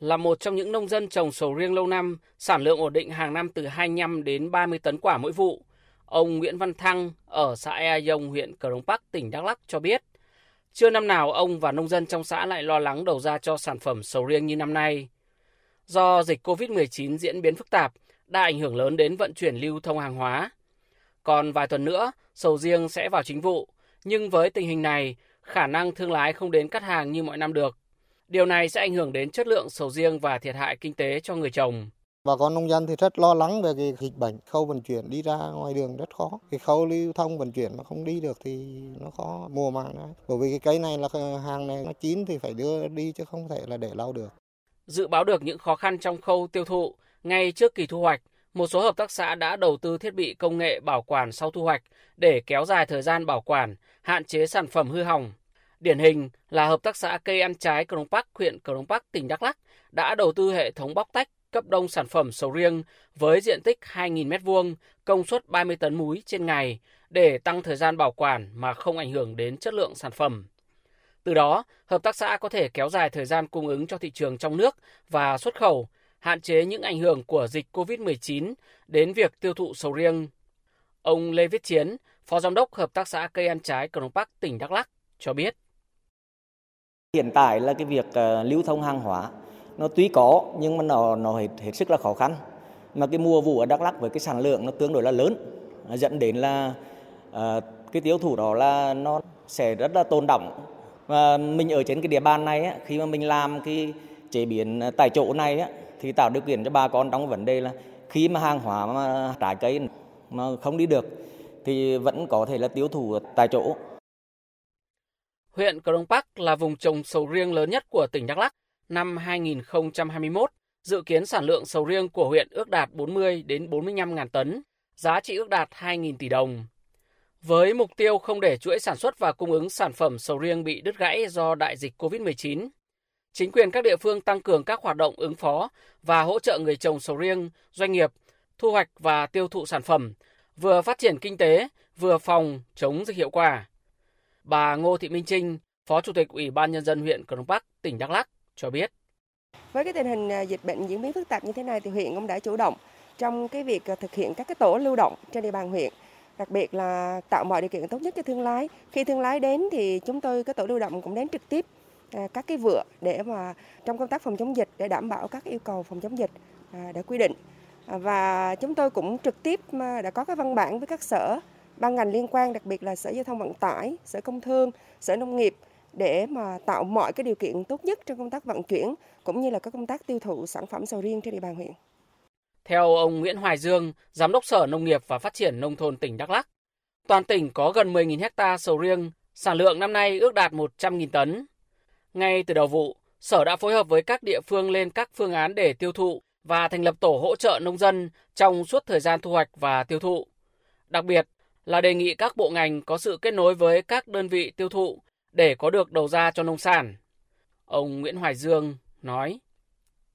là một trong những nông dân trồng sầu riêng lâu năm, sản lượng ổn định hàng năm từ 25 đến 30 tấn quả mỗi vụ. Ông Nguyễn Văn Thăng ở xã Ea Dông, huyện Cờ Đông Bắc, tỉnh Đắk Lắk cho biết, chưa năm nào ông và nông dân trong xã lại lo lắng đầu ra cho sản phẩm sầu riêng như năm nay. Do dịch COVID-19 diễn biến phức tạp, đã ảnh hưởng lớn đến vận chuyển lưu thông hàng hóa. Còn vài tuần nữa, sầu riêng sẽ vào chính vụ, nhưng với tình hình này, khả năng thương lái không đến cắt hàng như mọi năm được. Điều này sẽ ảnh hưởng đến chất lượng sầu riêng và thiệt hại kinh tế cho người trồng. Bà con nông dân thì rất lo lắng về cái dịch bệnh, khâu vận chuyển đi ra ngoài đường rất khó. Cái khâu lưu thông vận chuyển mà không đi được thì nó khó mùa màng đấy. Bởi vì cái cây này là hàng này nó chín thì phải đưa đi chứ không thể là để lâu được. Dự báo được những khó khăn trong khâu tiêu thụ, ngay trước kỳ thu hoạch, một số hợp tác xã đã đầu tư thiết bị công nghệ bảo quản sau thu hoạch để kéo dài thời gian bảo quản, hạn chế sản phẩm hư hỏng. Điển hình là hợp tác xã cây ăn trái Crong Park, huyện Crong Park, tỉnh Đắk Lắk đã đầu tư hệ thống bóc tách cấp đông sản phẩm sầu riêng với diện tích 2.000 m2, công suất 30 tấn múi trên ngày để tăng thời gian bảo quản mà không ảnh hưởng đến chất lượng sản phẩm. Từ đó, hợp tác xã có thể kéo dài thời gian cung ứng cho thị trường trong nước và xuất khẩu, hạn chế những ảnh hưởng của dịch COVID-19 đến việc tiêu thụ sầu riêng. Ông Lê Viết Chiến, Phó Giám đốc Hợp tác xã cây ăn trái Crong Park, tỉnh Đắk Lắk cho biết. Hiện tại là cái việc ờ, lưu thông hàng hóa nó tuy có nhưng mà nó nó hết, hết sức là khó khăn. Mà cái mùa vụ ở Đắk Lắk với cái sản lượng nó tương đối là lớn dẫn đến là ờ, cái tiêu thụ đó là nó sẽ rất là tồn động. Và mình ở trên cái địa bàn này á, khi mà mình làm cái chế biến tại chỗ này á, thì tạo điều kiện cho bà con trong vấn đề là khi mà hàng hóa mà trái cây mà không đi được thì vẫn có thể là tiêu thụ tại chỗ Huyện Crong Park là vùng trồng sầu riêng lớn nhất của tỉnh Đắk Lắk. Năm 2021, dự kiến sản lượng sầu riêng của huyện ước đạt 40 đến 45 ngàn tấn, giá trị ước đạt 2.000 tỷ đồng. Với mục tiêu không để chuỗi sản xuất và cung ứng sản phẩm sầu riêng bị đứt gãy do đại dịch COVID-19, chính quyền các địa phương tăng cường các hoạt động ứng phó và hỗ trợ người trồng sầu riêng, doanh nghiệp thu hoạch và tiêu thụ sản phẩm, vừa phát triển kinh tế, vừa phòng chống dịch hiệu quả. Bà Ngô Thị Minh Trinh, Phó Chủ tịch Ủy ban Nhân dân huyện Cron Park, tỉnh Đắk Lắk cho biết. Với cái tình hình à, dịch bệnh diễn biến phức tạp như thế này thì huyện cũng đã chủ động trong cái việc à, thực hiện các cái tổ lưu động trên địa bàn huyện đặc biệt là tạo mọi điều kiện tốt nhất cho thương lái. Khi thương lái đến thì chúng tôi cái tổ lưu động cũng đến trực tiếp à, các cái vựa để mà trong công tác phòng chống dịch để đảm bảo các yêu cầu phòng chống dịch đã quy định. Và chúng tôi cũng trực tiếp đã có cái văn bản với các sở ban ngành liên quan, đặc biệt là Sở Giao thông Vận tải, Sở Công Thương, Sở Nông nghiệp để mà tạo mọi cái điều kiện tốt nhất trong công tác vận chuyển cũng như là các công tác tiêu thụ sản phẩm sầu riêng trên địa bàn huyện. Theo ông Nguyễn Hoài Dương, Giám đốc Sở Nông nghiệp và Phát triển Nông thôn tỉnh Đắk Lắk, toàn tỉnh có gần 10.000 hecta sầu riêng, sản lượng năm nay ước đạt 100.000 tấn. Ngay từ đầu vụ, Sở đã phối hợp với các địa phương lên các phương án để tiêu thụ và thành lập tổ hỗ trợ nông dân trong suốt thời gian thu hoạch và tiêu thụ. Đặc biệt, là đề nghị các bộ ngành có sự kết nối với các đơn vị tiêu thụ để có được đầu ra cho nông sản. Ông Nguyễn Hoài Dương nói.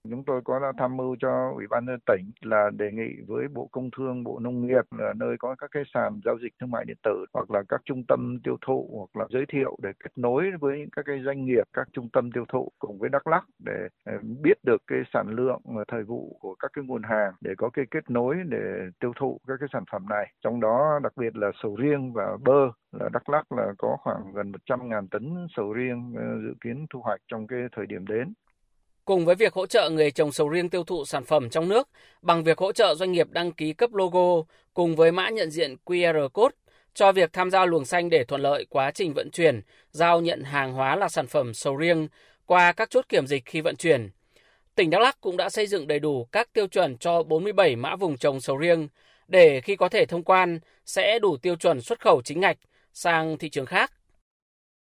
Chúng tôi có tham mưu cho Ủy ban nhân tỉnh là đề nghị với Bộ Công Thương, Bộ Nông nghiệp là nơi có các cái sàn giao dịch thương mại điện tử hoặc là các trung tâm tiêu thụ hoặc là giới thiệu để kết nối với các cái doanh nghiệp, các trung tâm tiêu thụ cùng với Đắk Lắk để ờ, biết được cái sản lượng thời vụ của các cái nguồn hàng để có cái kết nối để tiêu thụ các cái sản phẩm này. Trong đó đặc biệt là sầu riêng và bơ là Đắk Lắk là có khoảng gần 100.000 tấn sầu riêng ờ, dự kiến thu hoạch trong cái thời điểm đến. Cùng với việc hỗ trợ người trồng sầu riêng tiêu thụ sản phẩm trong nước bằng việc hỗ trợ doanh nghiệp đăng ký cấp logo cùng với mã nhận diện QR code cho việc tham gia luồng xanh để thuận lợi quá trình vận chuyển, giao nhận hàng hóa là sản phẩm sầu riêng qua các chốt kiểm dịch khi vận chuyển. Tỉnh Đắk Lắk cũng đã xây dựng đầy đủ các tiêu chuẩn cho 47 mã vùng trồng sầu riêng để khi có thể thông quan sẽ đủ tiêu chuẩn xuất khẩu chính ngạch sang thị trường khác.